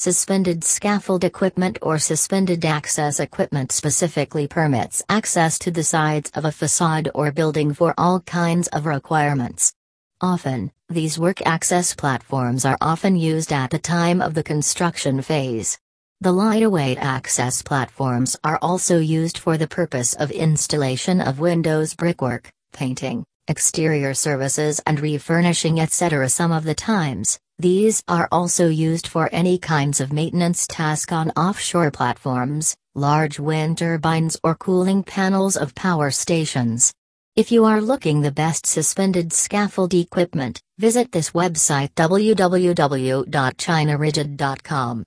Suspended scaffold equipment or suspended access equipment specifically permits access to the sides of a facade or building for all kinds of requirements. Often, these work access platforms are often used at the time of the construction phase. The lightweight access platforms are also used for the purpose of installation of windows brickwork, painting, exterior services and refurnishing etc. Some of the times, these are also used for any kinds of maintenance task on offshore platforms, large wind turbines or cooling panels of power stations. If you are looking the best suspended scaffold equipment, visit this website www.chinarigid.com.